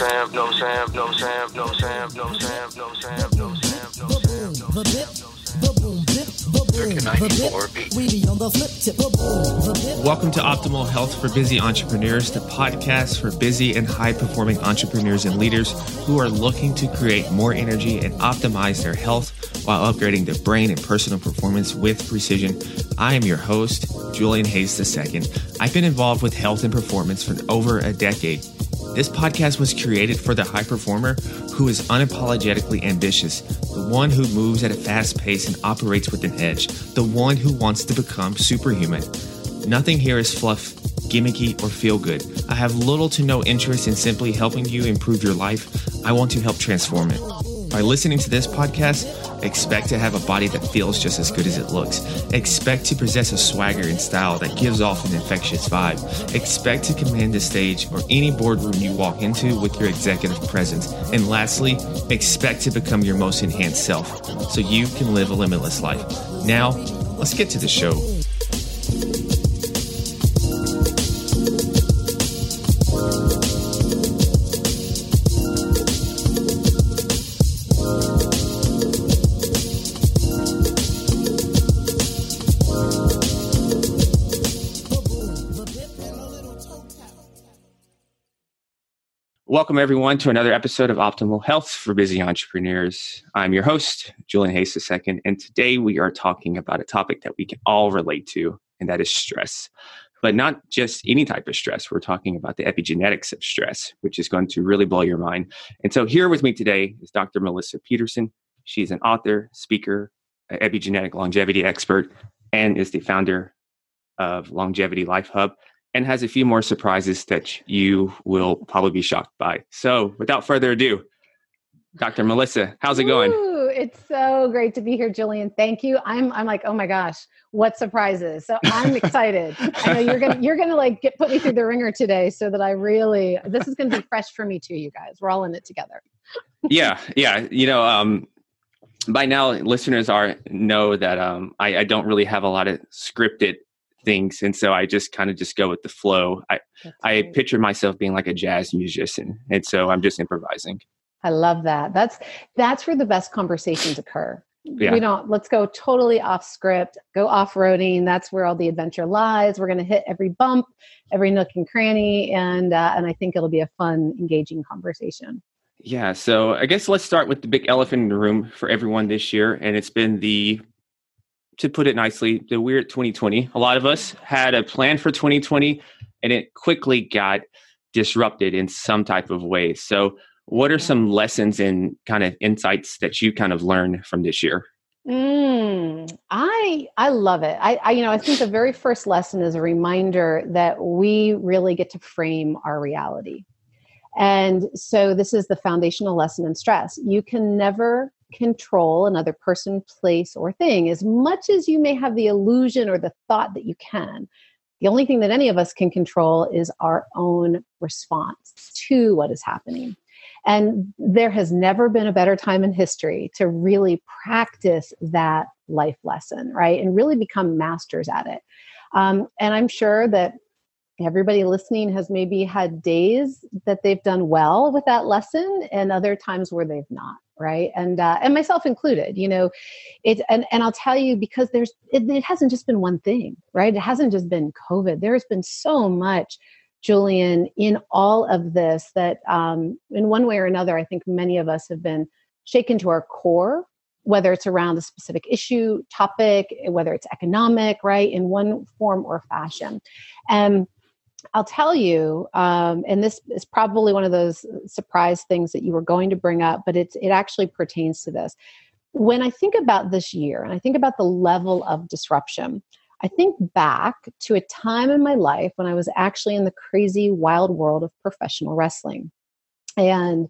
Sam, no Sam, no Sam, no Sam, no Sam, no Sam, no Sam, no Sam, no Sam. Welcome to Optimal Health for Busy Entrepreneurs, the podcast for busy and high performing entrepreneurs and leaders who are looking to create more energy and optimize their health while upgrading their brain and personal performance with precision. I am your host, Julian Hayes II. I've been involved with health and performance for over a decade. This podcast was created for the high performer who is unapologetically ambitious, the one who moves at a fast pace and operates with an edge, the one who wants to become superhuman. Nothing here is fluff, gimmicky, or feel good. I have little to no interest in simply helping you improve your life. I want to help transform it. By listening to this podcast, Expect to have a body that feels just as good as it looks. Expect to possess a swagger and style that gives off an infectious vibe. Expect to command the stage or any boardroom you walk into with your executive presence. And lastly, expect to become your most enhanced self so you can live a limitless life. Now, let's get to the show. Welcome, everyone, to another episode of Optimal Health for Busy Entrepreneurs. I'm your host, Julian Hayes II, and today we are talking about a topic that we can all relate to, and that is stress. But not just any type of stress. We're talking about the epigenetics of stress, which is going to really blow your mind. And so, here with me today is Dr. Melissa Peterson. She's an author, speaker, epigenetic longevity expert, and is the founder of Longevity Life Hub and has a few more surprises that you will probably be shocked by. So, without further ado, Dr. Melissa, how's it going? Ooh, it's so great to be here, Julian. Thank you. I'm I'm like, oh my gosh, what surprises! So I'm excited. I know you're gonna you're gonna like get put me through the ringer today, so that I really this is gonna be fresh for me too. You guys, we're all in it together. yeah, yeah. You know, um, by now listeners are know that um, I, I don't really have a lot of scripted things and so i just kind of just go with the flow. I i picture myself being like a jazz musician and so i'm just improvising. I love that. That's that's where the best conversations occur. Yeah. we don't let's go totally off script go off-roading that's where all the adventure lies. We're going to hit every bump every nook and cranny and uh, and i think it'll be a fun engaging conversation. Yeah so i guess let's start with the big elephant in the room for everyone this year and it's been the to put it nicely, the weird 2020. A lot of us had a plan for 2020 and it quickly got disrupted in some type of way. So, what are some lessons and kind of insights that you kind of learned from this year? Mm, I I love it. I, I you know I think the very first lesson is a reminder that we really get to frame our reality. And so this is the foundational lesson in stress. You can never control another person, place, or thing as much as you may have the illusion or the thought that you can. The only thing that any of us can control is our own response to what is happening. And there has never been a better time in history to really practice that life lesson, right? And really become masters at it. Um, and I'm sure that everybody listening has maybe had days that they've done well with that lesson and other times where they've not right? And uh, and myself included you know it and and i'll tell you because there's it, it hasn't just been one thing right? It hasn't just been covid. There's been so much julian in all of this that um, in one way or another i think many of us have been shaken to our core whether it's around a specific issue topic whether it's economic right in one form or fashion. And I'll tell you, um, and this is probably one of those surprise things that you were going to bring up, but it's it actually pertains to this. When I think about this year and I think about the level of disruption, I think back to a time in my life when I was actually in the crazy, wild world of professional wrestling. And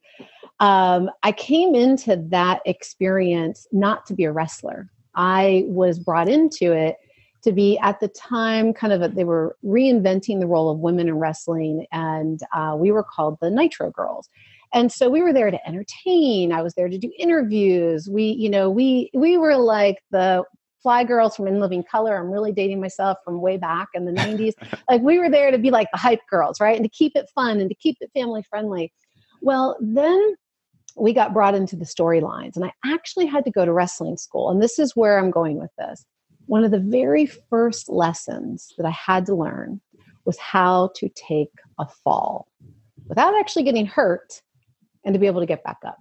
um, I came into that experience not to be a wrestler. I was brought into it to be at the time kind of a, they were reinventing the role of women in wrestling and uh, we were called the nitro girls. And so we were there to entertain. I was there to do interviews. We you know we we were like the fly girls from in living color. I'm really dating myself from way back in the 90s like we were there to be like the hype girls right? And to keep it fun and to keep it family friendly. Well, then we got brought into the storylines, and I actually had to go to wrestling school. And this is where I'm going with this. One of the very first lessons that I had to learn was how to take a fall without actually getting hurt and to be able to get back up.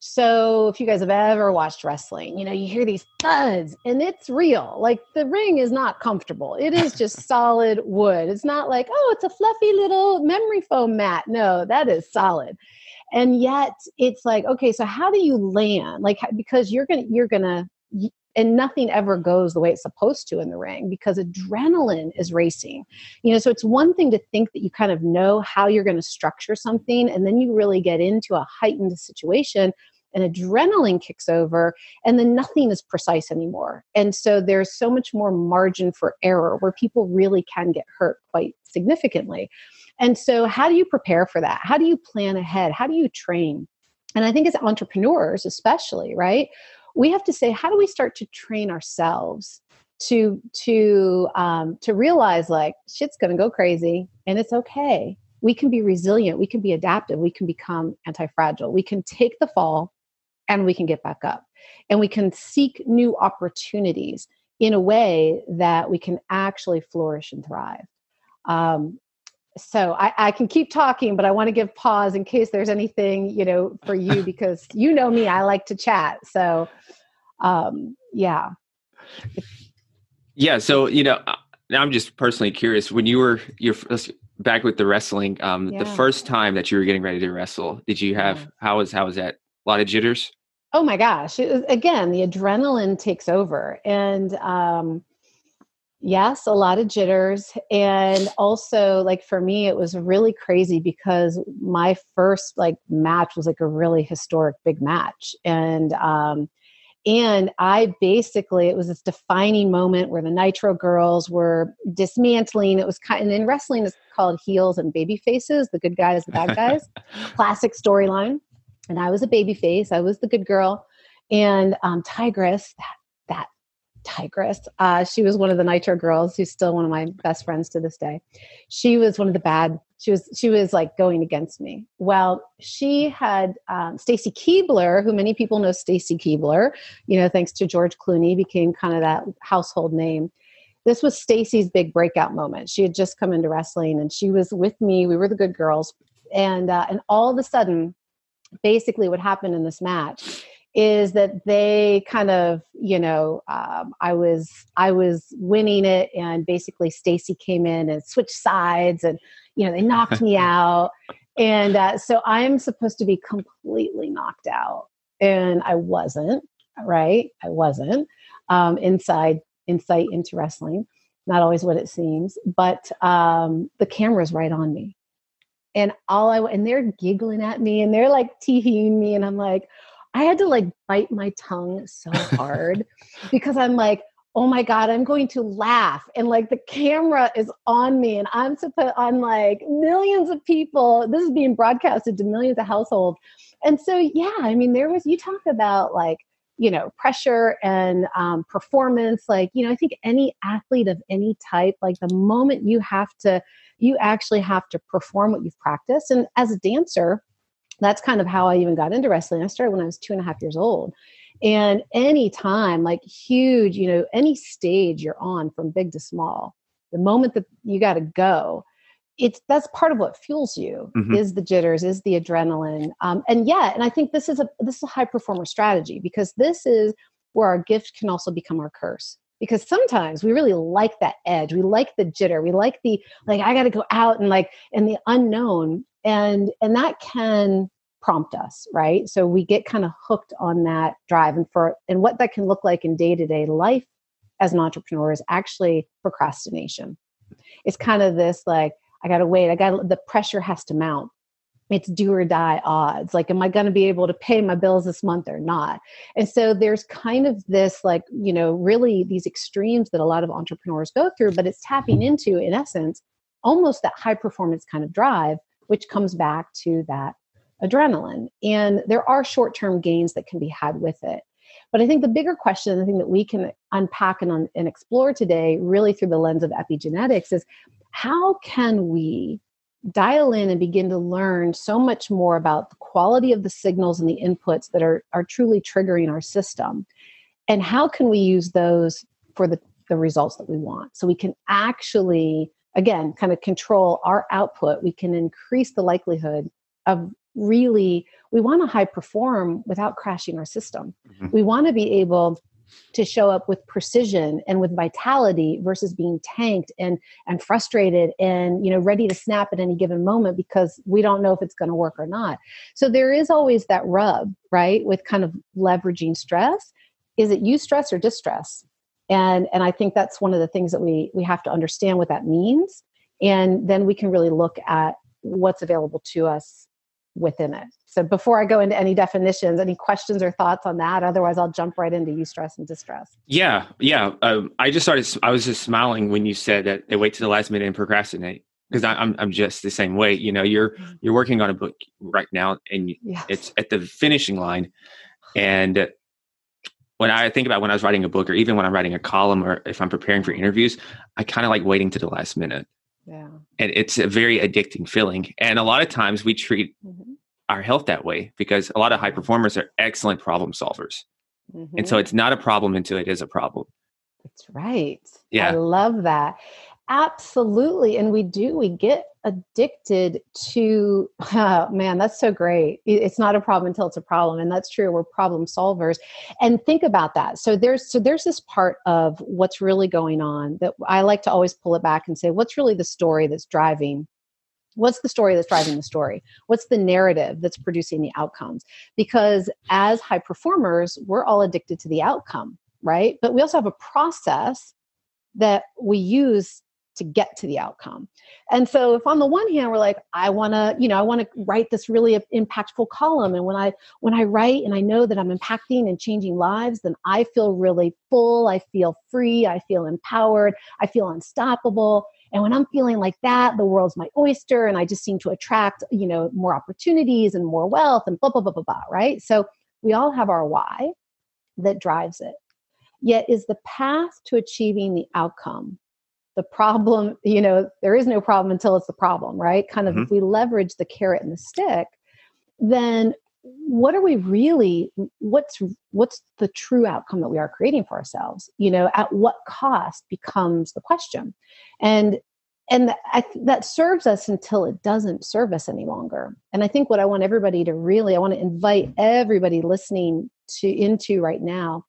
So, if you guys have ever watched wrestling, you know, you hear these thuds and it's real. Like the ring is not comfortable, it is just solid wood. It's not like, oh, it's a fluffy little memory foam mat. No, that is solid. And yet it's like, okay, so how do you land? Like, because you're going to, you're going to, and nothing ever goes the way it's supposed to in the ring because adrenaline is racing. You know so it's one thing to think that you kind of know how you're going to structure something and then you really get into a heightened situation and adrenaline kicks over and then nothing is precise anymore. And so there's so much more margin for error where people really can get hurt quite significantly. And so how do you prepare for that? How do you plan ahead? How do you train? And i think as entrepreneurs especially right we have to say how do we start to train ourselves to to um, to realize like shit's gonna go crazy and it's okay. We can be resilient. We can be adaptive. We can become anti-fragile. We can take the fall and we can get back up. And we can seek new opportunities in a way that we can actually flourish and thrive. Um, so I, I, can keep talking but i want to give pause in case there's anything you know for you because you know me i like to chat so um, yeah yeah so you know now i'm just personally curious when you were you're back with the wrestling um, yeah. the first time that you were getting ready to wrestle did you have yeah. how was how was that a lot of jitters Oh my gosh. Was, again, the adrenaline takes over. And um, yes, a lot of jitters. And also, like for me, it was really crazy because my first like match was like a really historic big match. And, um, and I basically, it was this defining moment where the Nitro girls were dismantling. It was kind of, in wrestling, it's called heels and baby faces, the good guys, the bad guys. Classic storyline and I was a baby face. I was the good girl. And um, Tygress, that, that Tygress, uh, she was one of the Nitro girls who's still one of my best friends to this day. She was one of the bad, she was, she was like going against me. Well, she had um, Stacy Keibler, who many people know Stacy Keibler, you know, thanks to George Clooney, became kind of that household name this was Stacy's big breakout moment. She had just come into wrestling and she was with me. We were the good girls. And uh, and all of a sudden, basically what happened in this match is that they kind of you know um, i was i was winning it and basically stacy came in and switched sides and you know they knocked me out. And uh, so i'm supposed to be completely knocked out. And i wasn't right? I wasn't um, inside insight into wrestling. Not always what it seems but um, the camera's right on me. And all I and they're giggling at me and they're like teeing me and I'm like I had to like bite my tongue so hard because I'm like oh my god i'm going to laugh and like the camera is on me and i'm supposed to put on like millions of people this is being broadcasted to millions of households and so yeah i mean there was you talk about like you know pressure and um, performance like you know i think any athlete of any type like the moment you have to you actually have to perform what you've practiced. And as a dancer, that's kind of how I even got into wrestling. I started when I was two and a half years old. And any time, like huge, you know, any stage you're on from big to small, the moment that you got to go, it's that's part of what fuels you mm-hmm. is the jitters, is the adrenaline, um, and yeah, and I think this is a this is a high performer strategy because this is where our gift can also become our curse because sometimes we really like that edge we like the jitter we like the like i got to go out and like and the unknown and and that can prompt us right? So we get kind of hooked on that drive. And for and what that can look like in day-to-day life as an entrepreneur is actually procrastination. It's kind of this like i gotta wait. I gotta the pressure has to mount. It's do or die odds. Like am i going to be able to pay my bills this month or not? And so there's kind of this like you know really these extremes that a lot of entrepreneurs go through but it's tapping into in essence almost that high performance kind of drive which comes back to that adrenaline and there are short term gains that can be had with it but i think the bigger question the thing that we can unpack and, and explore today really through the lens of epigenetics is how can we dial in and begin to learn so much more about the quality of the signals and the inputs that are, are truly triggering our system. And how can we use those for the, the results that we want? So we can actually, again, kind of control our output. We can increase the likelihood of really, we want to high perform without crashing our system. Mm-hmm. We want to be able to show up with precision and with vitality versus being tanked and and frustrated and you know ready to snap at any given moment because we don't know if it's going to work or not so there is always that rub right with kind of leveraging stress is it eustress or distress and and i think that's one of the things that we we have to understand what that means and then we can really look at what's available to us within it. So before I go into any definitions, any questions or thoughts on that? Otherwise, I'll jump right into eustress and distress. Yeah, yeah. Um, I just started. I was just smiling when you said that they wait to the last minute and procrastinate because I'm I'm just the same way. You know, you're mm-hmm. you're working on a book right now, and yes. it's at the finishing line. And when I think about when I was writing a book, or even when I'm writing a column, or if I'm preparing for interviews, I kind of like waiting to the last minute yeah. And it's a very addicting feeling. And a lot of times we treat mm-hmm. our health that way because a lot of high performers are excellent problem solvers. Mm-hmm. And so mm-hmm. it's not a problem until it is a problem. That's right. Yeah. I love that. Absolutely. And we do, we get addicted to, oh, man, that's so great. It's not a problem until it's a problem. And that's true. We're problem solvers. And think about that. So there's, so there's this part of what's really going on that I like to always pull it back and say, what's really the story that's driving what's the story that's driving the story what's the narrative that's producing the outcomes because as high performers we're all addicted to the outcome right but we also have a process that we use to get to the outcome. And so if on the one hand we're like I want to, you know, I want to write this really impactful column and when I when I write and I know that I'm impacting and changing lives, then I feel really full, I feel free, I feel empowered, I feel unstoppable. And when I'm feeling like that, the world's my oyster and I just seem to attract, you know, more opportunities and more wealth and blah blah blah blah blah, right? So we all have our why that drives it. Yet is the path to achieving the outcome the problem you know there is no problem until it's the problem right? Kind of mm-hmm. if we leverage the carrot and the stick then what are we really what's what's the true outcome that we are creating for ourselves? You know at what cost becomes the question. And and I, that serves us until it doesn't serve us any longer. And i think what i want everybody to really i want to invite everybody listening to into right now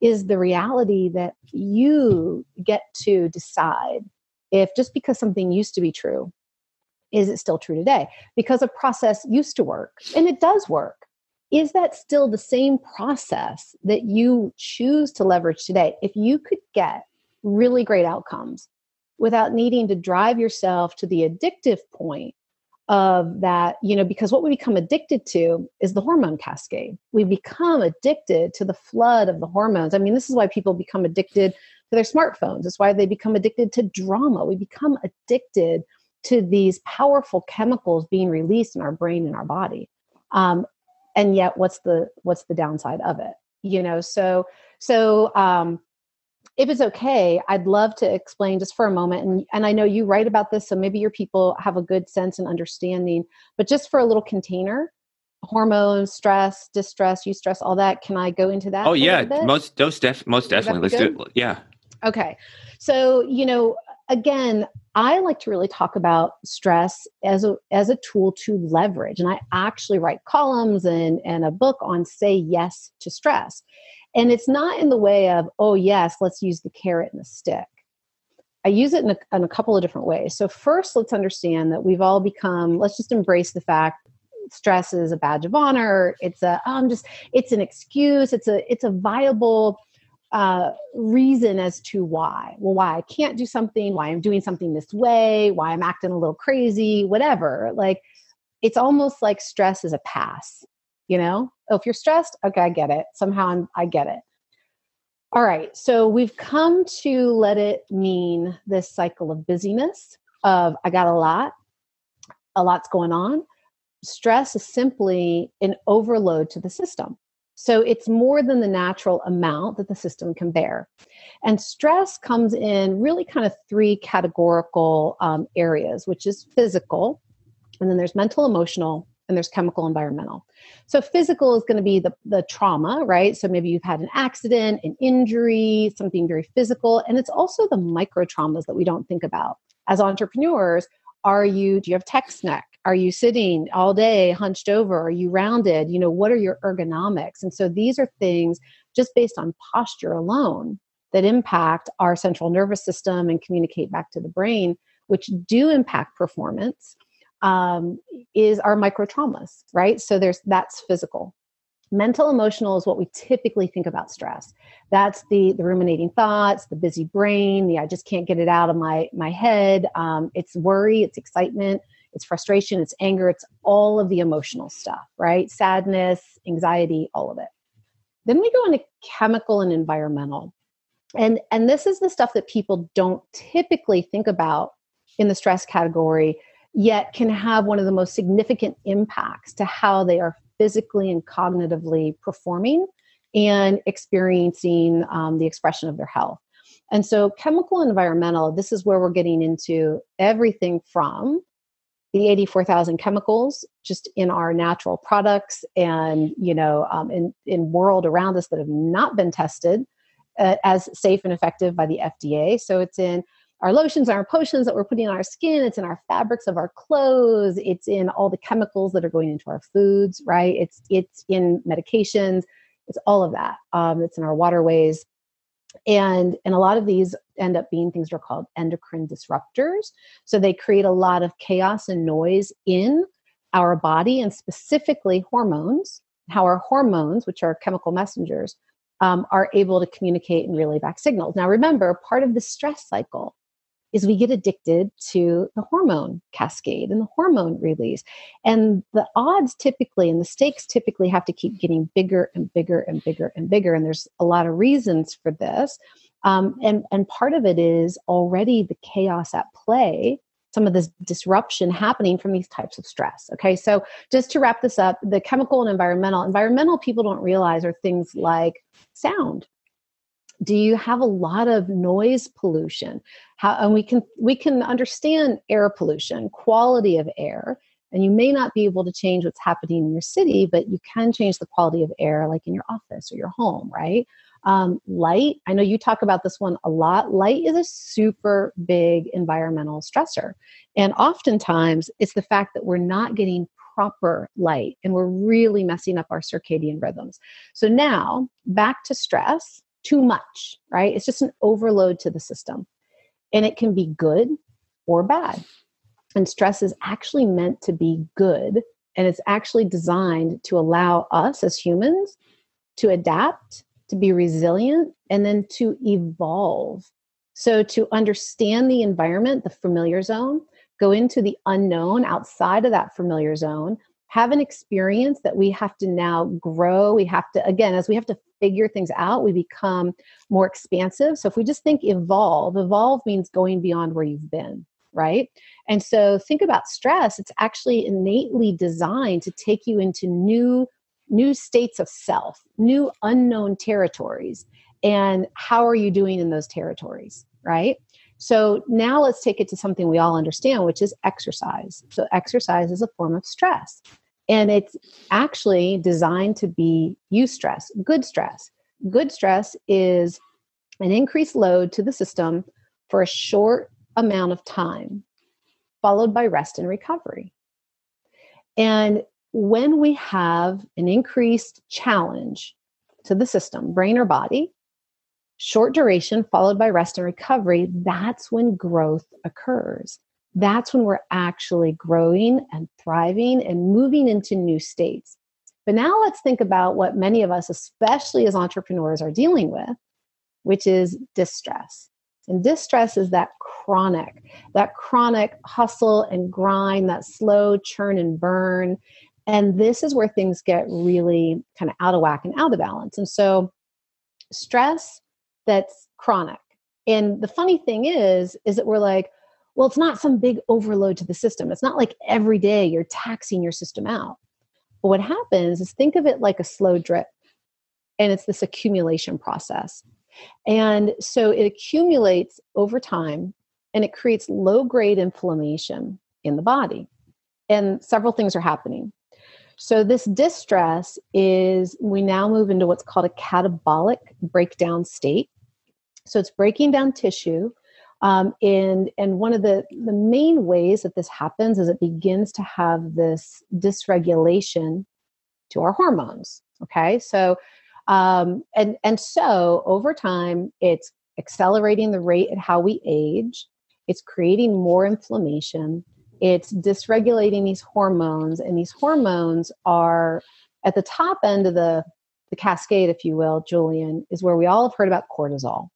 is the reality that you get to decide if just because something used to be true, is it still true today? Because a process used to work and it does work. Is that still the same process that you choose to leverage today? If you could get really great outcomes without needing to drive yourself to the addictive point of that, you know, because what we become addicted to is the hormone cascade. We become addicted to the flood of the hormones. I mean, this is why people become addicted to their smartphones. It's why they become addicted to drama. We become addicted to these powerful chemicals being released in our brain and our body. Um, and yet, what's the what's the downside of it? You know, so so um, if it's okay, I'd love to explain just for a moment. And, and I know you write about this, so maybe your people have a good sense and understanding. But just for a little container, hormones, stress, distress, eustress, all that. Can I go into that? Oh yeah, most those def- most definitely. Let's good? do it. Yeah. Okay. So you know, again, I like to really talk about stress as a as a tool to leverage, and I actually write columns and and a book on say yes to stress. And it's not in the way of, oh, yes, let's use the carrot and the stick. I use it in a, in a couple of different ways. So, first, let's understand that we've all become, let's just embrace the fact stress is a badge of honor. It's a, oh, I'm just, it's an excuse. It's a, it's a viable uh, reason as to why. Well, why I can't do something, why I'm doing something this way, why I'm acting a little crazy, whatever. Like, it's almost like stress is a pass you know? Oh, if you're stressed okay i get it. Somehow I'm, i get it. All right so we've come to let it mean this cycle of busyness of i got a lot a lot's going on. Stress is simply an overload to the system So it's more than the natural amount that the system can bear. And stress comes in really kind of three categorical um, areas, which is physical, and then there's mental, emotional, and there's chemical environmental. So physical is going to be the, the trauma, right? So maybe you've had an accident, an injury, something very physical. And it's also the micro traumas that we don't think about. As entrepreneurs, are you, do you have text neck? Are you sitting all day hunched over? Are you rounded? You know, what are your ergonomics? And so these are things just based on posture alone that impact our central nervous system and communicate back to the brain, which do impact performance um, is our micro traumas, right? So there's that's physical. Mental emotional is what we typically think about stress. That's the the ruminating thoughts, the busy brain, the I just can't get it out of my my head. Um, it's worry, it's excitement, it's frustration, it's anger, it's all of the emotional stuff, right? Sadness, anxiety, all of it. Then we go into chemical and environmental. And and this is the stuff that people don't typically think about in the stress category yet can have one of the most significant impacts to how they are physically and cognitively performing and experiencing um, the expression of their health. And so, chemical environmental, this is where we're getting into everything from the 84,000 chemicals just in our natural products and, you know, um, in, in world around us that have not been tested uh, as safe and effective by the FDA. So, it's in our lotions, our potions that we're putting on our skin, it's in our fabrics of our clothes, it's in all the chemicals that are going into our foods, right? It's it's in medications, it's all of that. Um, it's in our waterways. And and a lot of these end up being things that are called endocrine disruptors. So they create a lot of chaos and noise in our body and specifically hormones, how our hormones, which are chemical messengers, um, are able to communicate and relay back signals. Now, remember, part of the stress cycle is we get addicted to the hormone cascade and the hormone release. And the odds typically and the stakes typically have to keep getting bigger and bigger and bigger and bigger. And there's a lot of reasons for this. Um, and, and part of it is already the chaos at play some of this disruption happening from these types of stress. Okay, so just to wrap this up, the chemical and environmental, environmental people don't realize are things like sound, do you have a lot of noise pollution? How and we can we can understand air pollution quality of air and you may not be able to change what's happening in your city but you can change the quality of air like in your office or your home right? Um, light i know you talk about this one a lot. Light is a super big environmental stressor. And oftentimes it's the fact that we're not getting proper light and we're really messing up our circadian rhythms. So now back to stress too much, right? It's just an overload to the system. And it can be good or bad. And stress is actually meant to be good. And it's actually designed to allow us as humans to adapt, to be resilient, and then to evolve. So, to understand the environment, the familiar zone, go into the unknown outside of that familiar zone, have an experience that we have to now grow. We have to, again, as we have to figure things out, we become more expansive. So if we just think evolve, evolve means going beyond where you've been, right? And so think about stress. It's actually innately designed to take you into new new states of self, new unknown territories. And how are you doing in those territories, right? So now let's take it to something we all understand, which is exercise. So exercise is a form of stress. And it's actually designed to be eustress, good stress. Good stress is an increased load to the system for a short amount of time, followed by rest and recovery. And when we have an increased challenge to the system, brain or body, short duration followed by rest and recovery, that's when growth occurs. That's when we're actually growing and thriving and moving into new states. But now let's think about what many of us, especially as entrepreneurs, are dealing with, which is distress. And distress is that chronic, that chronic hustle and grind, that slow churn and burn. And this is where things get really kind of out of whack and out of balance. And so, stress that's chronic. And the funny thing is, is that we're like, well, it's not some big overload to the system. It's not like every day you're taxing your system out. But what happens is think of it like a slow drip. and it's this accumulation process. And so it accumulates over time and it creates low grade inflammation in the body. And several things are happening. So, this distress is we now move into what's called a catabolic breakdown state. So, it's breaking down tissue. Um, and and one of the, the main ways that this happens is it begins to have this dysregulation to our hormones. Okay, so um, and and so over time, it's accelerating the rate at how we age. It's creating more inflammation. It's dysregulating these hormones, and these hormones are at the top end of the the cascade, if you will, Julian, is where we all have heard about cortisol.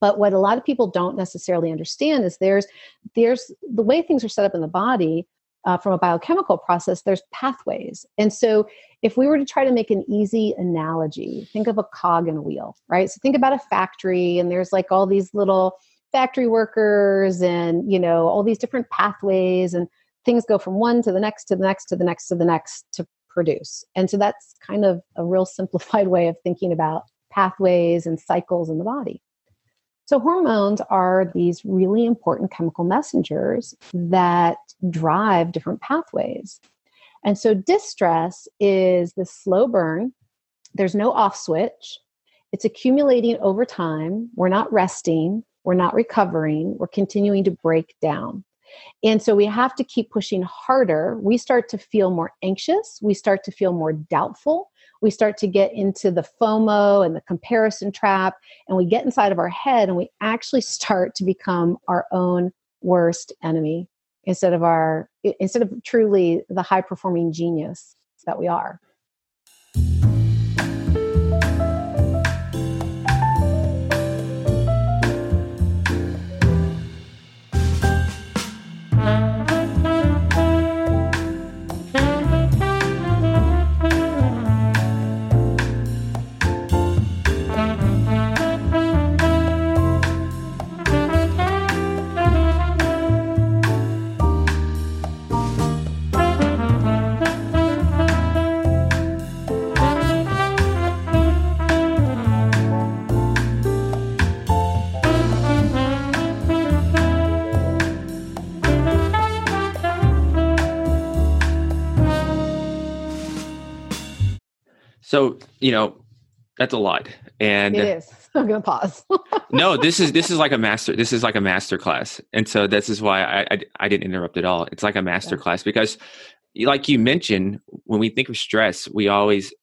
But what a lot of people don't necessarily understand is there's there's the way things are set up in the body uh, from a biochemical process, there's pathways. And so, if we were to try to make an easy analogy, think of a cog and wheel, right? So, think about a factory, and there's like all these little factory workers, and you know, all these different pathways, and things go from one to the next to the next to the next to the next to produce. And so, that's kind of a real simplified way of thinking about pathways and cycles in the body. So, hormones are these really important chemical messengers that drive different pathways. And so, distress is the slow burn, there's no off switch, it's accumulating over time. We're not resting, we're not recovering, we're continuing to break down. And so we have to keep pushing harder. We start to feel more anxious. We start to feel more doubtful we start to get into the FOMO and the comparison trap, and we get inside of our head and we actually start to become our own worst enemy instead of our instead of truly the high performing genius that we are. So, you know, that's a lot. And it is. I'm gonna pause. no, this is this is like a master. This is like a master class, and so this is why I I, I didn't interrupt at all. It's like a master yeah. class because, like you mentioned, when we think of stress, we always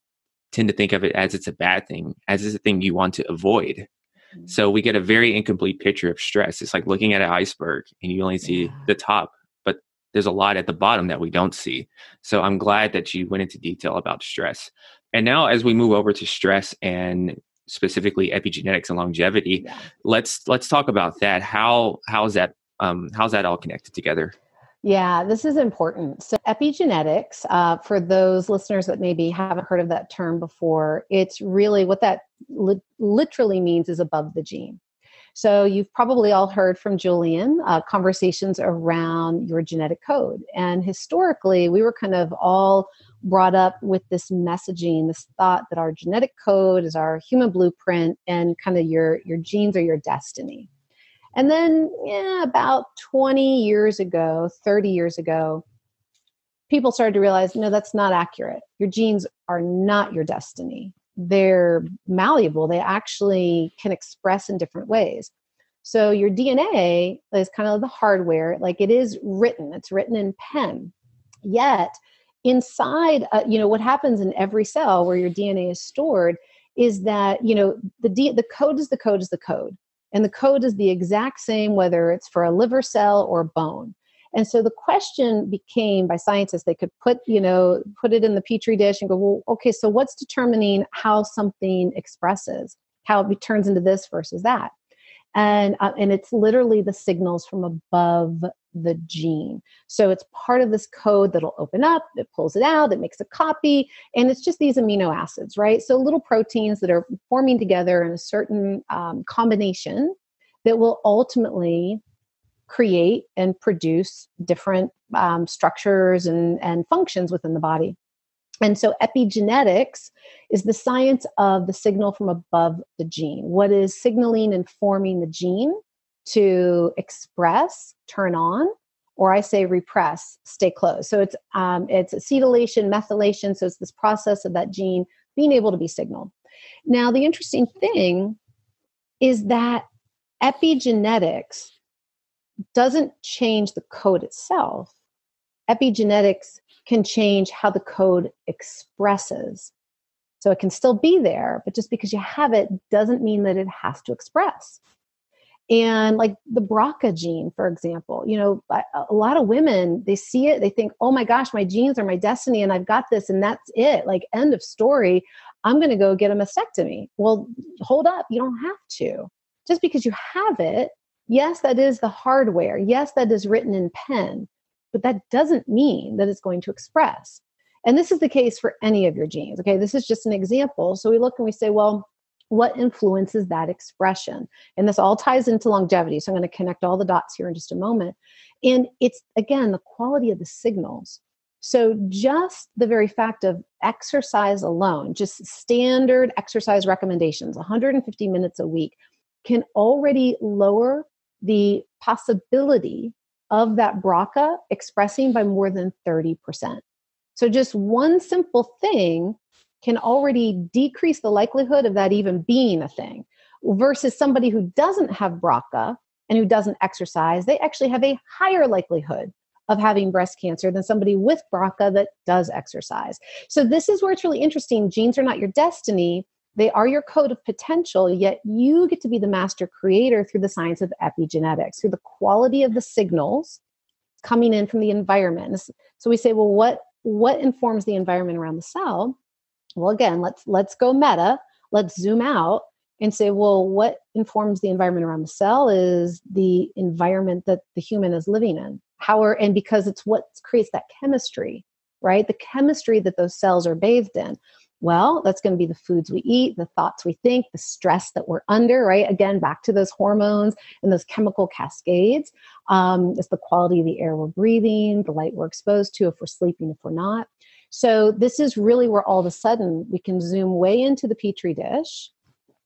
tend to think of it as it's a bad thing, as it's a thing you want to avoid. Mm-hmm. So we get a very incomplete picture of stress. It's like looking at an iceberg, and you only see yeah. the top, but there's a lot at the bottom that we don't see. So I'm glad that you went into detail about stress. And now, as we move over to stress and specifically epigenetics and longevity, yeah. let's let's talk about that. How how's that um, how's that all connected together? Yeah, this is important. So, epigenetics, uh, for those listeners that maybe haven't heard of that term before, it's really what that li- literally means is above the gene. So, you've probably all heard from Julian uh, conversations around your genetic code. And historically, we were kind of all brought up with this messaging, this thought that our genetic code is our human blueprint and kind of your, your genes are your destiny. And then, yeah, about 20 years ago, 30 years ago, people started to realize no, that's not accurate. Your genes are not your destiny. They're malleable, they actually can express in different ways. So, your DNA is kind of the hardware, like it is written, it's written in pen. Yet, inside uh, you know what happens in every cell where your dna is stored is that you know the D, the code is the code is the code and the code is the exact same whether it's for a liver cell or bone and so the question became by scientists they could put you know put it in the petri dish and go well okay so what's determining how something expresses how it turns into this versus that and uh, and it's literally the signals from above the gene. So it's part of this code that'll open up, it pulls it out, it makes a copy, and it's just these amino acids, right? So little proteins that are forming together in a certain um, combination that will ultimately create and produce different um, structures and, and functions within the body. And so epigenetics is the science of the signal from above the gene. What is signaling and forming the gene to express, turn on, or I say repress, stay closed. So it's um, it's acetylation, methylation. So it's this process of that gene being able to be signaled. Now the interesting thing is that epigenetics doesn't change the code itself. Epigenetics can change how the code expresses. So it can still be there, but just because you have it doesn't mean that it has to express and like the BRCA gene, for example, you know, a lot of women, they see it, they think, oh my gosh, my genes are my destiny and I've got this and that's it. Like, end of story. I'm going to go get a mastectomy. Well, hold up. You don't have to. Just because you have it, yes, that is the hardware. Yes, that is written in pen, but that doesn't mean that it's going to express. And this is the case for any of your genes. Okay, this is just an example. So we look and we say, well, what influences that expression and this all ties into longevity so i'm going to connect all the dots here in just a moment and it's again the quality of the signals so just the very fact of exercise alone just standard exercise recommendations 150 minutes a week can already lower the possibility of that BRCA expressing by more than 30%. So, just one simple thing can already decrease the likelihood of that even being a thing versus somebody who doesn't have BRCA and who doesn't exercise, they actually have a higher likelihood of having breast cancer than somebody with BRCA that does exercise. So, this is where it's really interesting. Genes are not your destiny, they are your code of potential, yet you get to be the master creator through the science of epigenetics, through the quality of the signals coming in from the environment. So, we say, well, what, what informs the environment around the cell? well again let's let's go meta let's zoom out and say well what informs the environment around the cell is the environment that the human is living in how are and because it's what creates that chemistry right the chemistry that those cells are bathed in well that's going to be the foods we eat the thoughts we think the stress that we're under right? Again back to those hormones and those chemical cascades um, it's the quality of the air we're breathing the light we're exposed to if we're sleeping if we're not. So this is really where all of a sudden we can zoom way into the petri dish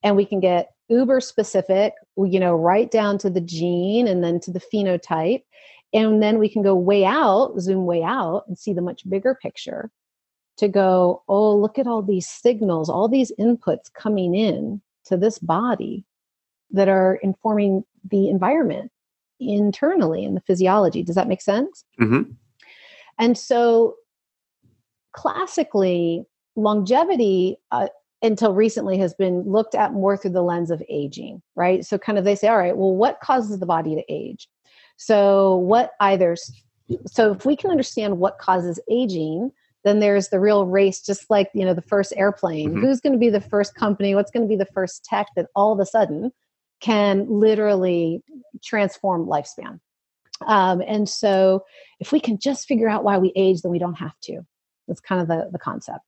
and we can get uber specific, you know, right down to the gene and then to the phenotype. And then we can go way out, zoom way out and see the much bigger picture to go, oh, look at all these signals, all these inputs coming in to this body that are informing the environment internally in the physiology. Does that make sense? Mm-hmm. And so classically, longevity uh, until recently has been looked at more through the lens of aging, right? So, kind of they say, all right, well, what causes the body to age? So, what either, so if we can understand what causes aging, then there's the real race, just like, you know, the first airplane. Mm-hmm. Who's going to be the first company? What's going to be the first tech that all of a sudden can literally transform lifespan? Um, and so, if we can just figure out why we age, then we don't have to. That's kind of the, the concept.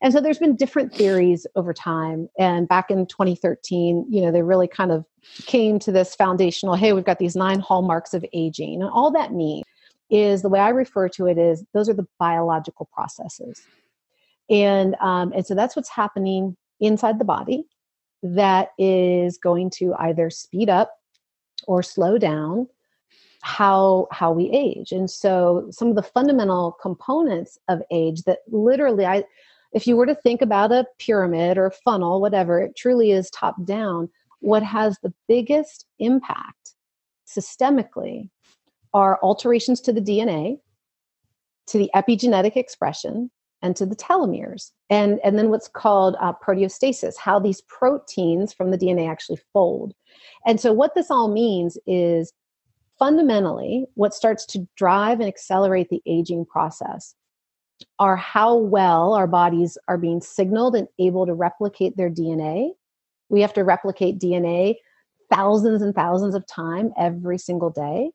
And so there's been different theories over time. And back in 2013, you know, they really kind of came to this foundational hey, we've got these nine hallmarks of aging. And all that means is the way I refer to it is those are the biological processes. And, um, and so that's what's happening inside the body that is going to either speed up or slow down how how we age and so some of the fundamental components of age that literally i if you were to think about a pyramid or a funnel whatever it truly is top down what has the biggest impact systemically are alterations to the dna to the epigenetic expression and to the telomeres and and then what's called uh, proteostasis how these proteins from the dna actually fold and so what this all means is fundamentally, what starts to drive and accelerate the aging process are how well our bodies are being signaled and able to replicate their DNA. We have to replicate DNA thousands and thousands of time every single day.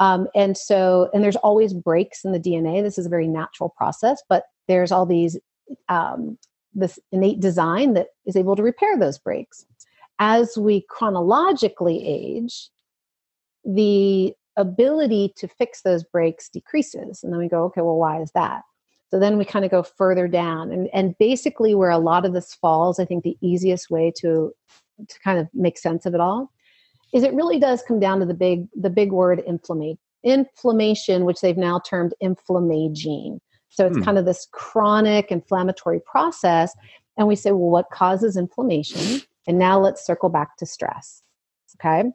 Um, and so, and there's always breaks in the DNA. This is a very natural process, but there's all these, um, this innate design that is able to repair those breaks. As we chronologically age, the ability to fix those breaks decreases. And then we go, okay, well, why is that? So then we kind of go further down. And, and basically, where a lot of this falls, I think the easiest way to, to kind of make sense of it all is it really does come down to the big, the big word inflammate, inflammation, which they've now termed inflammaging. So it's hmm. kind of this chronic inflammatory process. And we say, well, what causes inflammation? And now let's circle back to stress. Okay.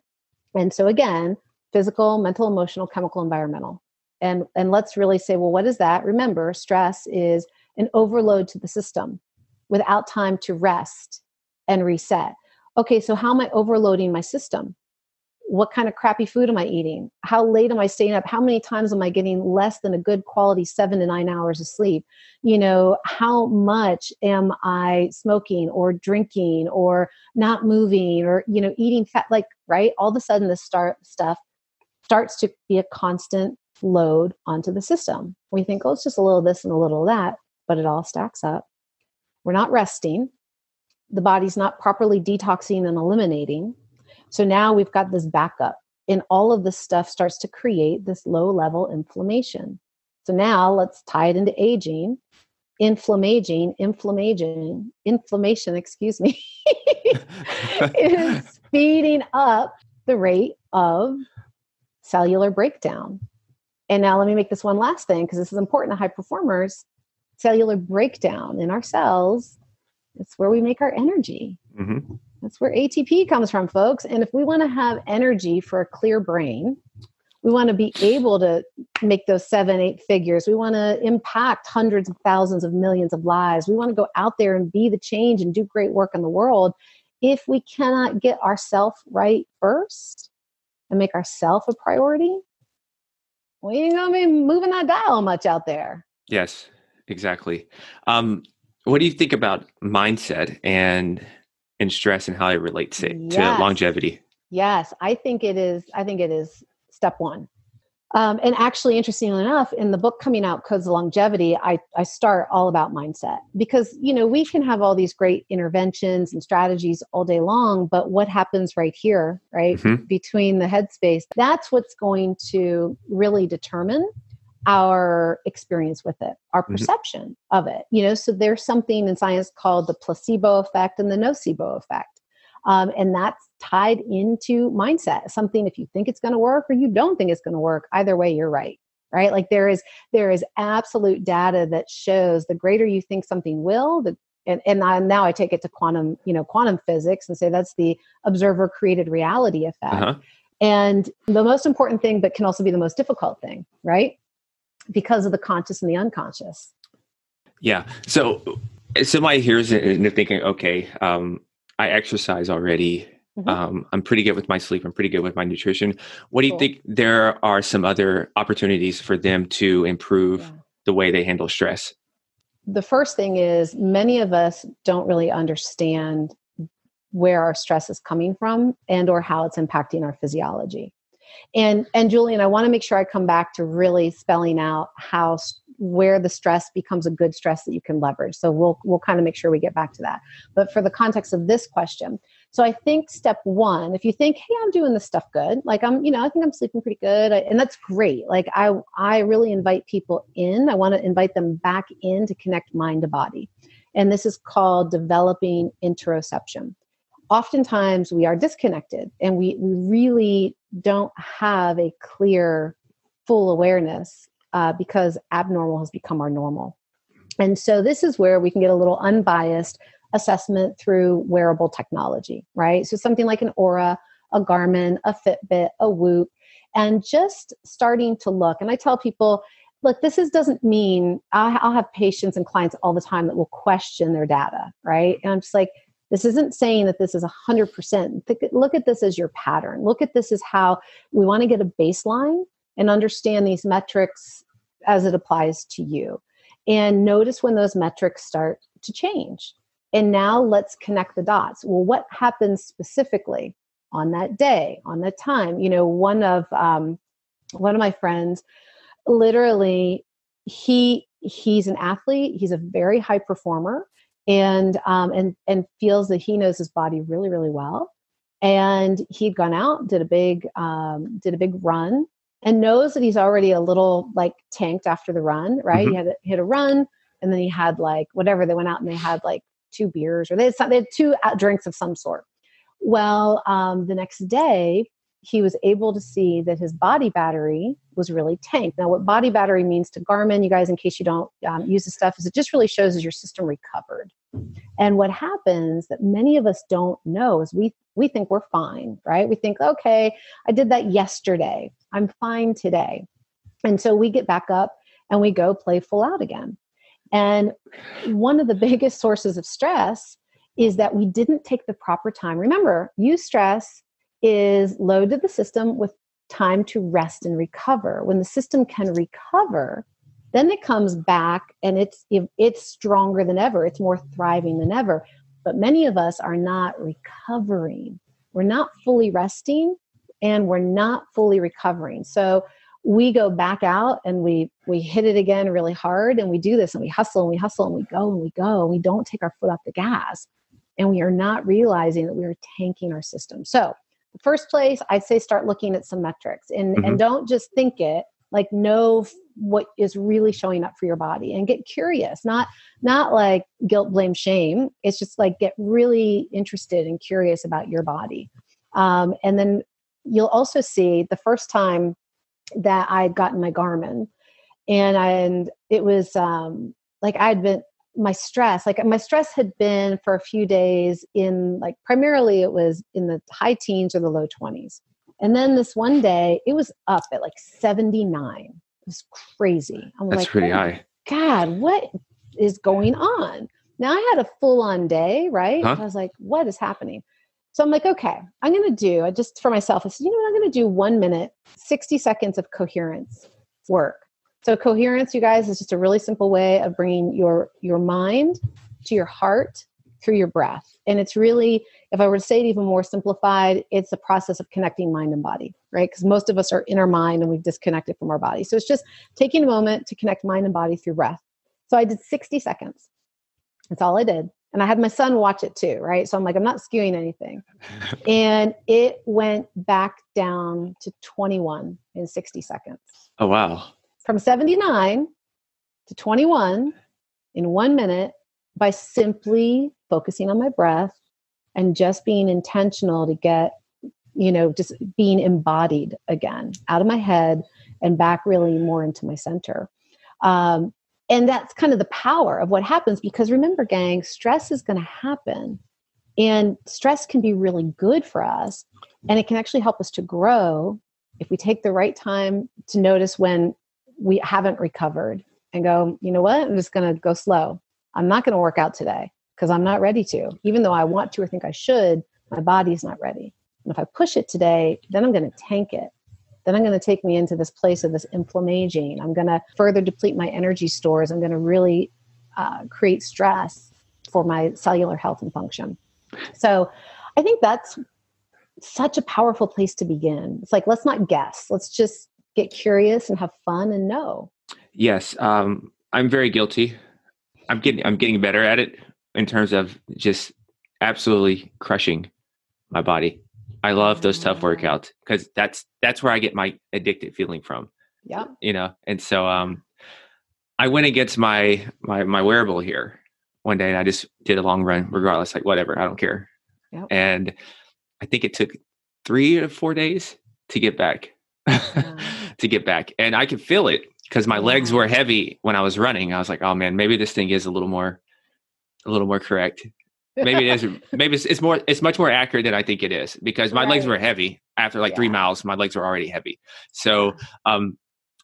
And so again, physical, mental, emotional, chemical, environmental and and let's really say well what is that remember stress is an overload to the system without time to rest and reset okay so how am i overloading my system what kind of crappy food am i eating how late am i staying up how many times am i getting less than a good quality 7 to 9 hours of sleep you know how much am i smoking or drinking or not moving or you know eating fat like right all of a sudden this start stuff starts to be a constant load onto the system. We think, oh, it's just a little this and a little that, but it all stacks up. We're not resting. The body's not properly detoxing and eliminating. So now we've got this backup, and all of this stuff starts to create this low level inflammation. So now let's tie it into aging. Inflammaging, inflammation, inflammation, excuse me, is speeding up the rate of cellular breakdown. And now let me make this one last thing because this is important to high performers. Cellular breakdown in our cells, it's where we make our energy. Mm-hmm. That's where ATP comes from, folks. And if we want to have energy for a clear brain, we want to be able to make those seven, eight figures. We want to impact hundreds of thousands of millions of lives. We want to go out there and be the change and do great work in the world. If we cannot get ourself right first and make ourself a priority, we ain't gonna be moving that dial much out there. Yes, exactly. Um, what do you think about mindset and and stress and how it relates to, yes. to longevity? Yes, I think it is. I think it is step one. Um, and actually, interestingly enough, in the book coming out, Codes of Longevity, I, I start all about mindset because, you know, we can have all these great interventions and strategies all day long, but what happens right here, right, mm-hmm. between the headspace, that's what's going to really determine our experience with it, our mm-hmm. perception mm-hmm. of it. You know, so there's something in science called the placebo effect and the nocebo effect. Um, and that's tied into mindset. Something if you think it's going to work or you don't think it's going to work, either way, you're right. Right? Like there is there is absolute data that shows the greater you think something will, the and, and I, now I take it to quantum, you know, quantum physics and say that's the observer created reality effect. Uh-huh. And the most important thing, but can also be the most difficult thing, right? Because of the conscious and the unconscious. Yeah. So somebody hears it and they're thinking, okay, um, I exercise already. Mm-hmm. Um, I'm pretty good with my sleep. I'm pretty good with my nutrition. What do you cool. think there are some other opportunities for them to improve yeah. the way they handle stress? The first thing is many of us don't really understand where our stress is coming from and or how it's impacting our physiology. And and Julian, I want to make sure I come back to really spelling out how where the stress becomes a good stress that you can leverage. So we'll we'll kind of make sure we get back to that. But for the context of this question, so I think step one, if you think, hey, I'm doing this stuff good, like I'm, you know, I think I'm sleeping pretty good, and that's great. Like I I really invite people in. I want to invite them back in to connect mind to body, and this is called developing interoception. Oftentimes we are disconnected, and we we really don't have a clear full awareness uh, because abnormal has become our normal. And so this is where we can get a little unbiased assessment through wearable technology, right? So something like an Oura, a Garmin, a Fitbit, a Whoop, and just starting to look. And I tell people, look, this is, doesn't mean I'll, I'll have patients and clients all the time that will question their data, right? And I'm just like, this isn't saying that this is 100%. Look at this as your pattern. Look at this as how we want to get a baseline and understand these metrics as it applies to you. And notice when those metrics start to change. And now let's connect the dots. Well, what happens specifically on that day, on that time? You know, one of um, one of my friends, literally, he he's an athlete. He's a very high performer, and um, and and feels that he knows his body really, really well. And he'd gone out, did a big um, did a big run, and knows that he's already a little like tanked after the run, right? Mhm. He had a, hit a run and then he had like whatever they went out and they had like two beers or they had, some, they had two drinks of some sort. Well, um, the next day he was able to see that his body battery was really tanked. Now, what body battery means to Garmin, you guys, in case you don't um, use the stuff, is it just really shows as your system recovered. And what happens that many of us don't know is we we think we're fine, right? We think, okay, I did that yesterday. I'm fine today. And so we get back up and we go play full out again. And one of the biggest sources of stress is that we didn't take the proper time. Remember, eustress is load to the system with time to rest and recover. When the system can recover, then it comes back and it's it's stronger than ever. It's more thriving than ever. But many of us are not recovering. We're not fully resting and we're not fully recovering. So we go back out and we we hit it again really hard and we do this and we hustle and we hustle and we go and we go and we don't take our foot off the gas and we are not realizing that we are tanking our system. So first place I'd say start looking at some metrics and Mhm. and don't just think it like know f- what is really showing up for your body and get curious not not like guilt blame shame it's just like get really interested and curious about your body um, and then you'll also see the first time that i'd gotten my garmin and I, and it was um, like i'd been my stress like my stress had been for a few days in like primarily it was in the high teens or the low 20s and then this one day it was up at like 79 it was crazy i'm That's like pretty "Oh high. God, what is going on? Now I had a full on day, right? Huh? I was like, what is happening? So I'm like, okay, I'm going to do, I just for myself, I said, you know what, I'm going to do one minute, 60 seconds of coherence work. So coherence, you guys, is just a really simple way of bringing your your mind to your heart through your breath. And it's really, if I were to say it even more simplified, it's a process of connecting mind and body, right? Because most of us are in our mind and we've disconnected from our body. So it's just taking a moment to connect mind and body through breath. So I did 60 seconds. That's all I did. And I had my son watch it too, right? So I'm like, I'm not skewing anything. and it went back down to 21 in 60 seconds. Oh wow. From 79 to 21 in one minute by simply focusing on my breath and just being intentional to get, you know, just being embodied again out of my head and back really more into my center. Um, and that's kind of the power of what happens because remember, gang, stress is going to happen. And stress can be really good for us. And it can actually help us to grow if we take the right time to notice when we haven't recovered and go, you know what, I'm just going to go slow. I'm not going to work out today because I'm not ready to. Even though I want to or think I should, my body's not ready. And if I push it today, then I'm going to tank it. Then I'm going to take me into this place of this inflammaging. I'm going to further deplete my energy stores. I'm going to really uh, create stress for my cellular health and function. So I think that's such a powerful place to begin. It's like, let's not guess. Let's just get curious and have fun and know. Yes, um, I'm very guilty. I'm getting I'm getting better at it in terms of just absolutely crushing my body. I love those tough workouts because that's that's where I get my addicted feeling from. Yeah. You know, and so um, I went against my my my wearable here one day, and I just did a long run, regardless. Like whatever, I don't care. Yep. And I think it took three or four days to get back, to get back, and I could feel it because my legs were heavy when I was running. I was like, oh man, maybe this thing is a little more, a little more correct. Maybe it is. Maybe it's, it's more. It's much more accurate than I think it is because my legs were heavy after like three miles. My legs were already heavy. So um,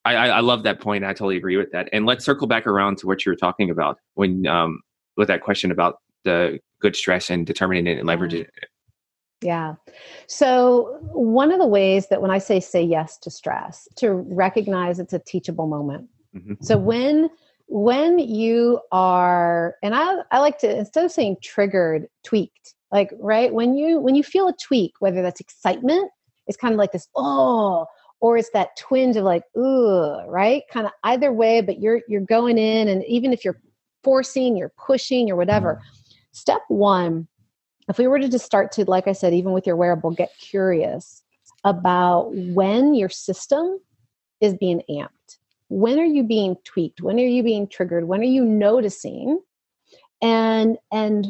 I, I, I love that point. I totally agree with that. And let's circle back around to what you were talking about when um, with that question about the good stress and determining it and leveraging it. Yeah. So, one of the ways that when I say say yes to stress, to recognize it's a teachable moment. Mhm. So when when you are and I I like to instead of saying triggered, tweaked. Like, right? When you when you feel a tweak, whether that's excitement, it's kind of like this, oh, or it's that twinge of like, ooh, right? Kind of either way, but you're you're going in and even if you're forcing, you're pushing or whatever. Step 1 if we were to just start to like i said even with your wearable get curious about when your system is being amped? When are you being tweaked? When are you being triggered? When are you noticing? And and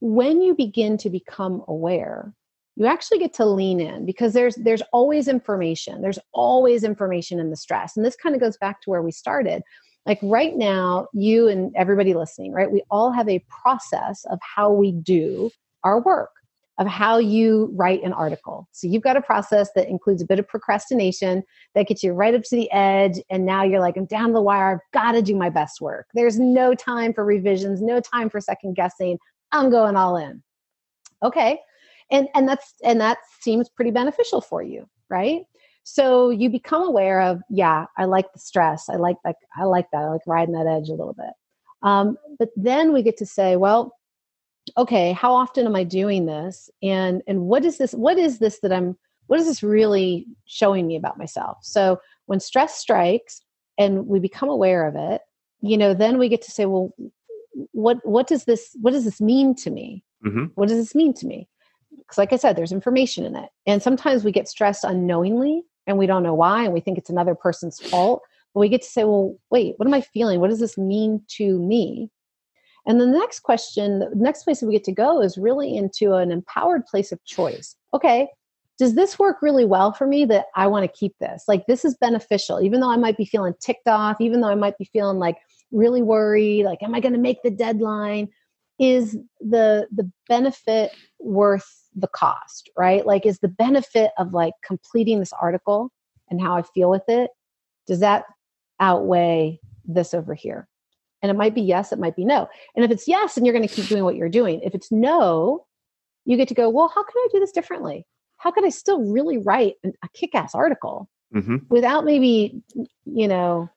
when you begin to become aware, you actually get to lean in because there's there's always information. There's always information in the stress. And this kind of goes back to where we started. Like right now, you and everybody listening, right? We all have a process of how we do our work of how you write an article. So you've got a process that includes a bit of procrastination that gets you right up to the edge. And now you're like, I'm down the wire. I've got to do my best work. There's no time for revisions, no time for second guessing. I'm going all in. Okay. And and that's and that seems pretty beneficial for you, right? So you become aware of, yeah, I like the stress. I like like I like that. I like riding that edge a little bit. Um, but then we get to say, well, okay how often am i doing this and and what is this what is this that i'm what is this really showing me about myself so when stress strikes and we become aware of it you know then we get to say well what what does this what does this mean to me mm-hmm. what does this mean to me because like i said there's information in it and sometimes we get stressed unknowingly and we don't know why and we think it's another person's fault but we get to say well wait what am i feeling what does this mean to me and the next question, the next place that we get to go is really into an empowered place of choice. Okay, does this work really well for me that I want to keep this? Like, this is beneficial, even though I might be feeling ticked off, even though I might be feeling like really worried, like, am I going to make the deadline? Is the the benefit worth the cost, right? Like, is the benefit of like completing this article and how I feel with it, does that outweigh this over here? And it might be yes, it might be no. And if it's yes, then you're going to keep doing what you're doing. If it's no, you get to go, well, how can I do this differently? How can I still really write a kick ass article mm-hmm. without maybe, you know,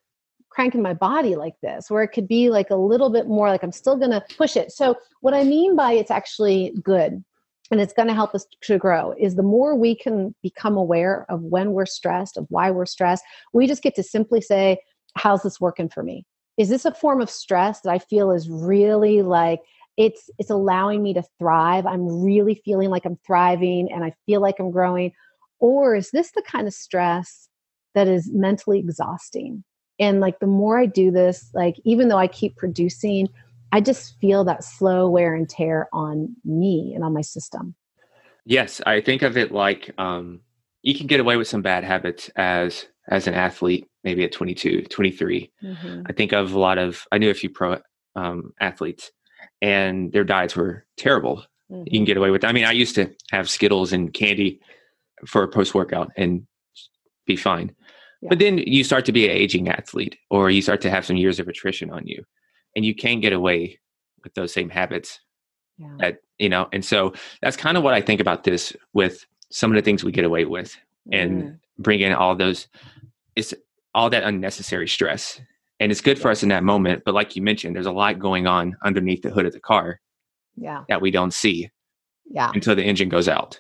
cranking my body like this, where it could be like a little bit more like I'm still going to push it. So, what I mean by it's actually good and it's going to help us to grow is the more we can become aware of when we're stressed, of why we're stressed, we just get to simply say, How's this working for me? is this a form of stress that I feel is really like it's it's allowing me to thrive? I'm really feeling like I'm thriving and I feel like I'm growing. Or is this the kind of stress that is mentally exhausting? And like the more I do this, like even though I keep producing, I just feel that slow wear and tear on me and on my system. Yes, I think of it like um, you can get away with some bad habits as as an athlete, maybe at 22, 23. Mm-hmm. I think of a lot of, I knew a few pro um, athletes and their diets were terrible. Mm-hmm. You can get away with that. I mean, I used to have Skittles and candy for a post workout and be fine. Yeah. But then you start to be an aging athlete or you start to have some years of attrition on you and you can get away with those same habits. Yeah. At, you know, and so that's kind of what I think about this with some of the things we get away with and mm. bring in all those it's all that unnecessary stress and it's good for us in that moment but like you mentioned there's a lot going on underneath the hood of the car yeah that we don't see yeah until the engine goes out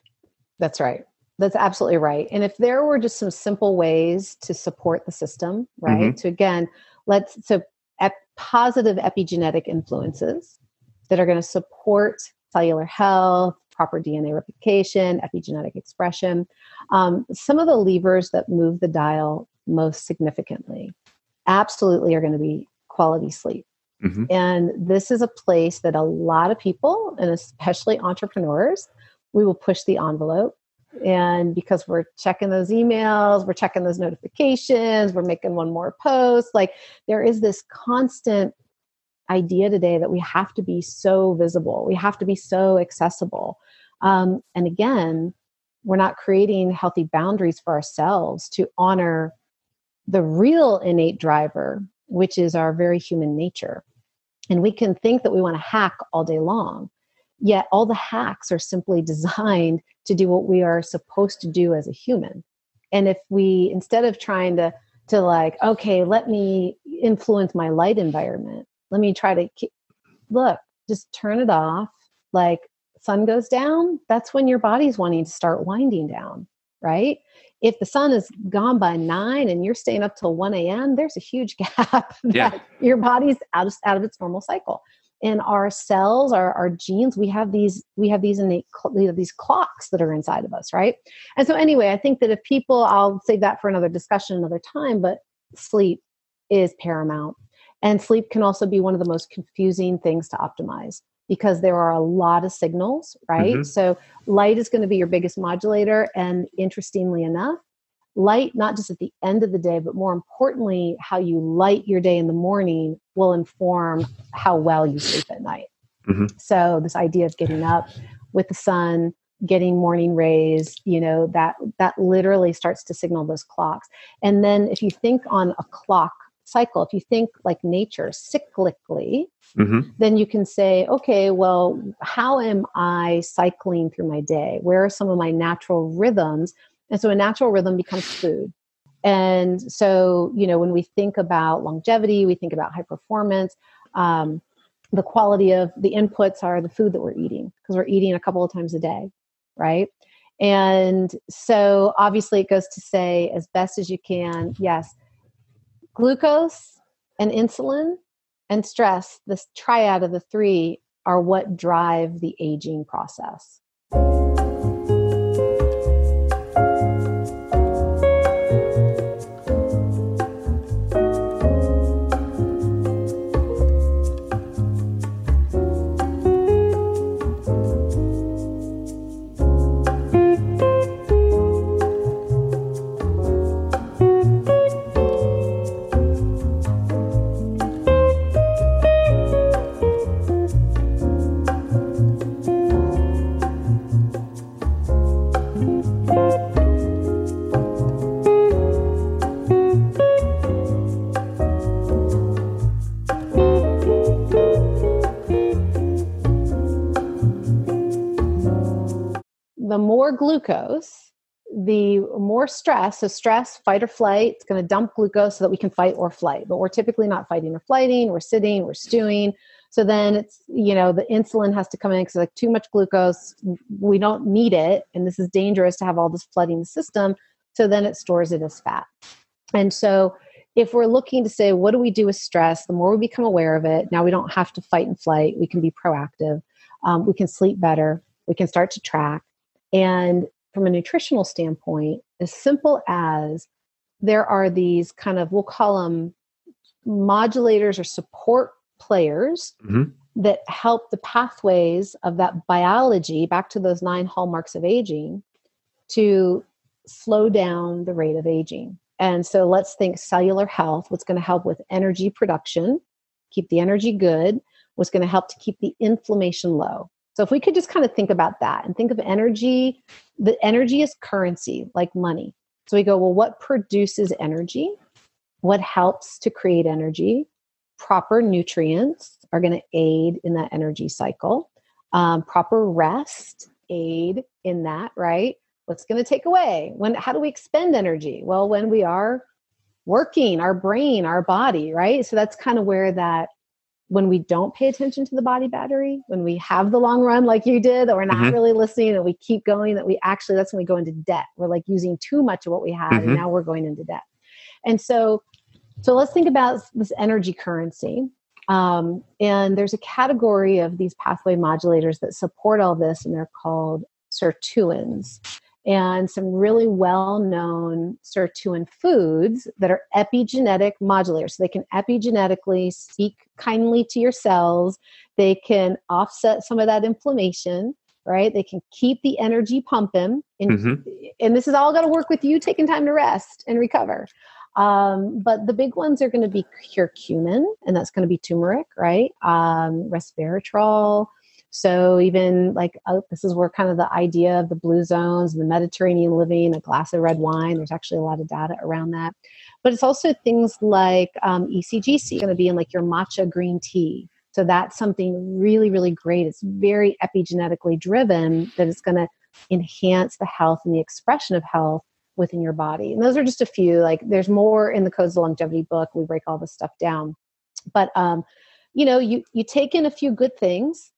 that's right that's absolutely right and if there were just some simple ways to support the system right mm-hmm. to again let's so ep- positive epigenetic influences that are going to support cellular health proper DNA replication, epigenetic expression. Um, some of the levers that move the dial most significantly absolutely are going to be quality sleep. Mm-hmm. And this is a place that a lot of people, and especially entrepreneurs, we will push the envelope. And because we're checking those emails, we're checking those notifications, we're making one more post, like there is this constant idea today that we have to be so visible, we have to be so accessible. Um, and again, we're not creating healthy boundaries for ourselves to honor the real innate driver, which is our very human nature. And we can think that we want to hack all day long, yet all the hacks are simply designed to do what we are supposed to do as a human. And if we, instead of trying to, to like, okay, let me influence my light environment, let me try to keep, look, just turn it off. Like, sun goes down, that's when your body's wanting to start winding down, right? If the sun is gone by nine and you're staying up till 1 a.m., there's a huge gap that yeah. your body's out of, out of its normal cycle. In our cells our, our genes we have these we have these innate we have these clocks that are inside of us right? And so anyway i think that if people i'll save that for another discussion another time but sleep is paramount. And sleep can also be one of the most confusing things to optimize because there are a lot of signals right? Mm-hmm. so light is going to be your biggest modulator and interestingly enough light not just at the end of the day but more importantly how you light your day in the morning will inform how well you sleep at night mm-hmm. so this idea of getting up with the sun getting morning rays you know that that literally starts to signal those clocks and then if you think on a clock cycle if you think like nature cyclically mm-hmm. then you can say okay well how am i cycling through my day where are some of my natural rhythms and so a natural rhythm becomes food. And so, you know, when we think about longevity, we think about high performance, um, the quality of the inputs are the food that we're eating because we're eating a couple of times a day, right? And so, obviously, it goes to say as best as you can, yes, glucose and insulin and stress, this triad of the three, are what drive the aging process. More glucose, the more stress. So, stress, fight or flight, it's going to dump glucose so that we can fight or flight. But we're typically not fighting or flighting, we're sitting, we're stewing. So then it's, you know, the insulin has to come in because like too much glucose, we don't need it. And this is dangerous to have all this flooding the system. So then it stores it as fat. And so if we're looking to say, what do we do with stress? The more we become aware of it, now we don't have to fight and flight. We can be proactive. Um, we can sleep better. We can start to track. And from a nutritional standpoint, as simple as there are these kind of, we'll call them modulators or support players mm-hmm. that help the pathways of that biology back to those nine hallmarks of aging to slow down the rate of aging. And so let's think cellular health, what's going to help with energy production, keep the energy good, what's going to help to keep the inflammation low. So if we could just kind of think about that and think of energy, the energy is currency, like money. So we go, well, what produces energy? What helps to create energy? Proper nutrients are going to aid in that energy cycle. Um, proper rest aid in that, right? What's going to take away? When? How do we expend energy? Well, when we are working, our brain, our body, right? So that's kind of where that when we don't pay attention to the body battery, when we have the long run like you did, that we're not mm-hmm. really listening and we keep going, that we actually, that's when we go into debt. We're like using too much of what we have mm-hmm. and now we're going into debt. And so, so let's think about this energy currency. Um, and there's a category of these pathway modulators that support all this, and they're called sirtuins and some really well known sirtuin foods that are epigenetic modulators. So they can epigenetically speak kindly to your cells, they can offset some of that inflammation. Right, they can keep the energy pumping, and, mm-hmm. and this is all going to work with you taking time to rest and recover. Um, but the big ones are going to be curcumin, and that's going to be turmeric, right? Um, resveratrol, so even like oh, this is where kind of the idea of the blue zones and the Mediterranean living, a glass of red wine. There's actually a lot of data around that. But it's also things like um, ECGC, going to be in like your matcha green tea. So that's something really, really great. It's very epigenetically driven that it's going to enhance the health and the expression of health within your body. And those are just a few. Like there's more in the Codes of Longevity book. We break all this stuff down. But um, you know, you you take in a few good things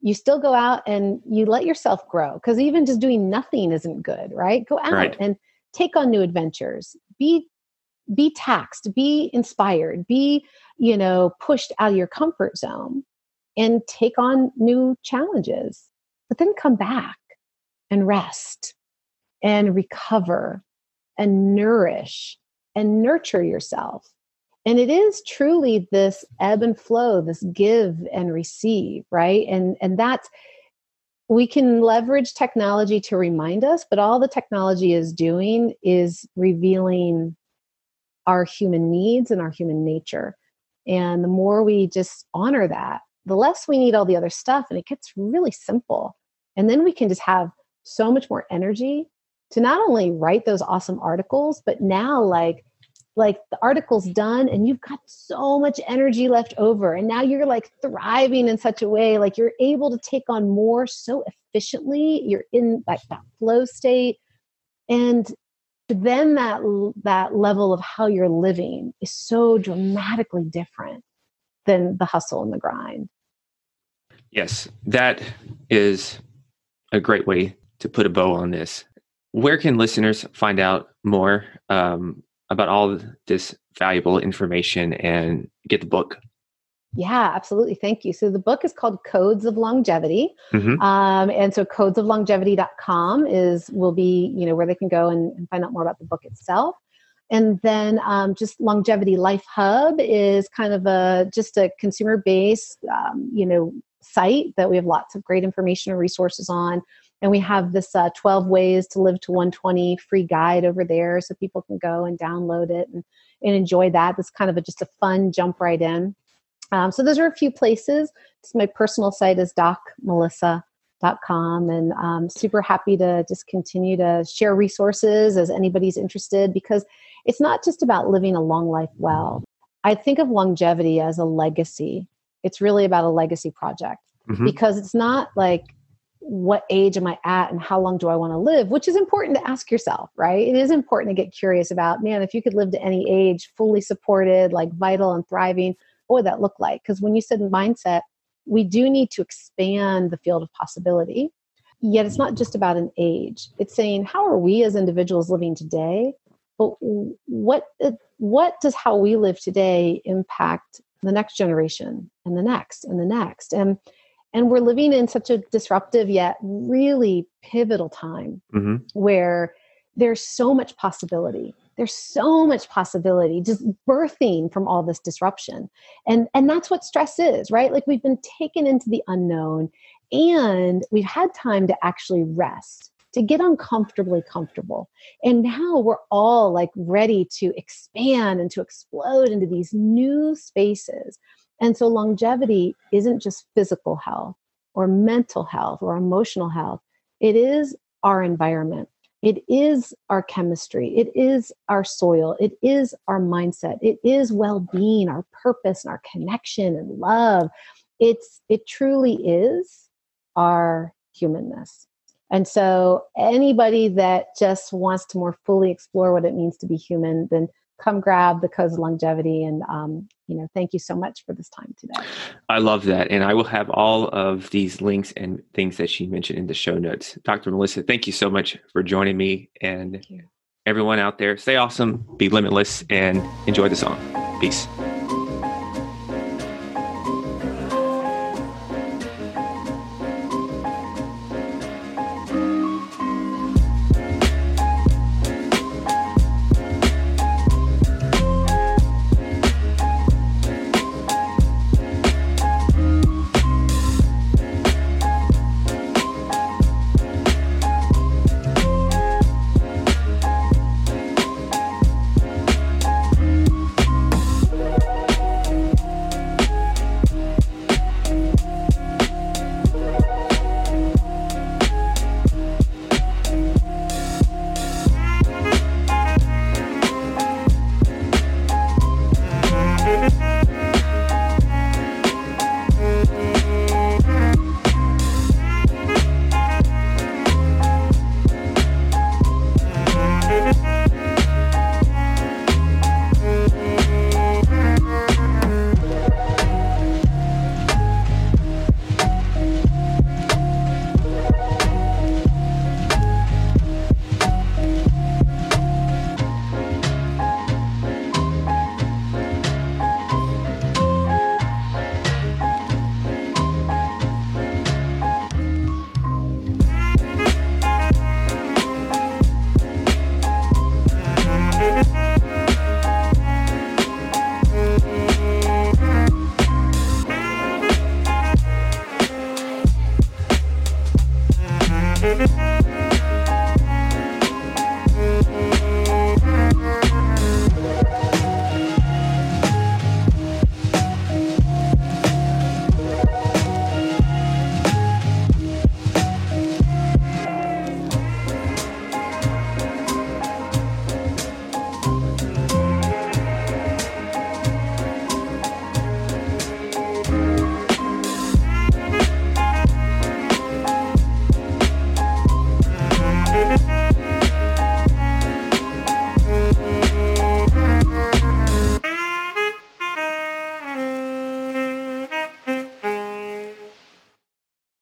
you still go out and you let yourself grow because even just doing nothing isn't good right go out right. and take on new adventures be be taxed be inspired be you know pushed out of your comfort zone and take on new challenges, but then come back and rest and recover and nourish and nurture yourself. And it is truly this ebb and flow, this give and receive, right? And and that's we can leverage technology to remind us, but all the technology is doing is revealing our human needs and our human nature. And the more we just honor that, the less we need all the other stuff. And it gets really simple. And then we can just have so much more energy to not only write those awesome articles, but now like like the article's done and you've got so much energy left over and now you're like thriving in such a way like you're able to take on more so efficiently. You're in like that flow state. And then that that level of how you're living is so dramatically different than the hustle and the grind. Yes that is a great way to put a bow on this. Where can listeners find out more um, about all this valuable information and get the book? Yeah, absolutely. Thank you. So the book is called Codes of Longevity. Mm-hmm. Um, and so codesoflongevity.com is will be, you know, where they can go and, and find out more about the book itself. And then um, just Longevity Life Hub is kind of a just a consumer based, um, you know, site that we have lots of great information and resources on and we have this uh, 12 ways to live to 120 free guide over there so people can go and download it and, and enjoy that. It's kind of a, just a fun jump right in. Um, so those are a few places. My personal site is docmelissa.com and i'm um, super happy to just continue to share resources as anybody's interested because it's not just about living a long life well. I think of longevity as a legacy. It's really about a legacy project mm-hmm. because it's not like what age am I at and how long do I want to live, which is important to ask yourself, right? It is important to get curious about, man, if you could live to any age, fully supported, like vital and thriving, what would that look like? Because when you said mindset, we do need to expand the field of possibility. Yet it's not just about an age. It's saying, how are we as individuals living today? But what what does how we live today impact the next generation and the next and the next? And and we're living in such a disruptive yet really pivotal time mm-hmm. where there's so much possibility. There's so much possibility just birthing from all this disruption. And and that's what stress is right? Like we've been taken into the unknown and we've had time to actually rest to get uncomfortably comfortable. And now we're all like ready to expand and to explode into these new spaces and so longevity isn't just physical health or mental health or emotional health, it is our environment. It is our chemistry. It is our soil. It is our mindset. It is well being, our purpose, and our connection and love. It's, it truly is our humanness. And so, anybody that just wants to more fully explore what it means to be human, then come grab the codes of longevity and um, you know thank you so much for this time today. I love that and i will have all of these links and things that she mentioned in the show notes. Dr melissa thank you so much for joining me and everyone out there stay awesome be limitless and enjoy the song. Peace